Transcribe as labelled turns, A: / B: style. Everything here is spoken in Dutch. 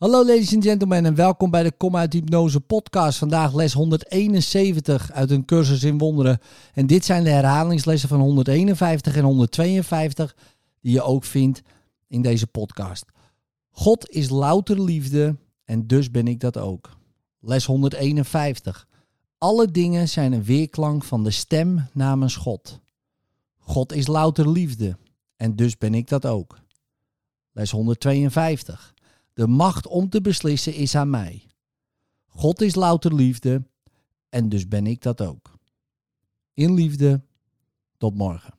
A: Hallo ladies and gentlemen en welkom bij de Kom uit Hypnose podcast. Vandaag les 171 uit een cursus in wonderen. En dit zijn de herhalingslessen van 151 en 152 die je ook vindt in deze podcast. God is louter liefde en dus ben ik dat ook. Les 151. Alle dingen zijn een weerklank van de stem namens God. God is louter liefde en dus ben ik dat ook. Les 152. De macht om te beslissen is aan mij. God is louter liefde en dus ben ik dat ook. In liefde, tot morgen.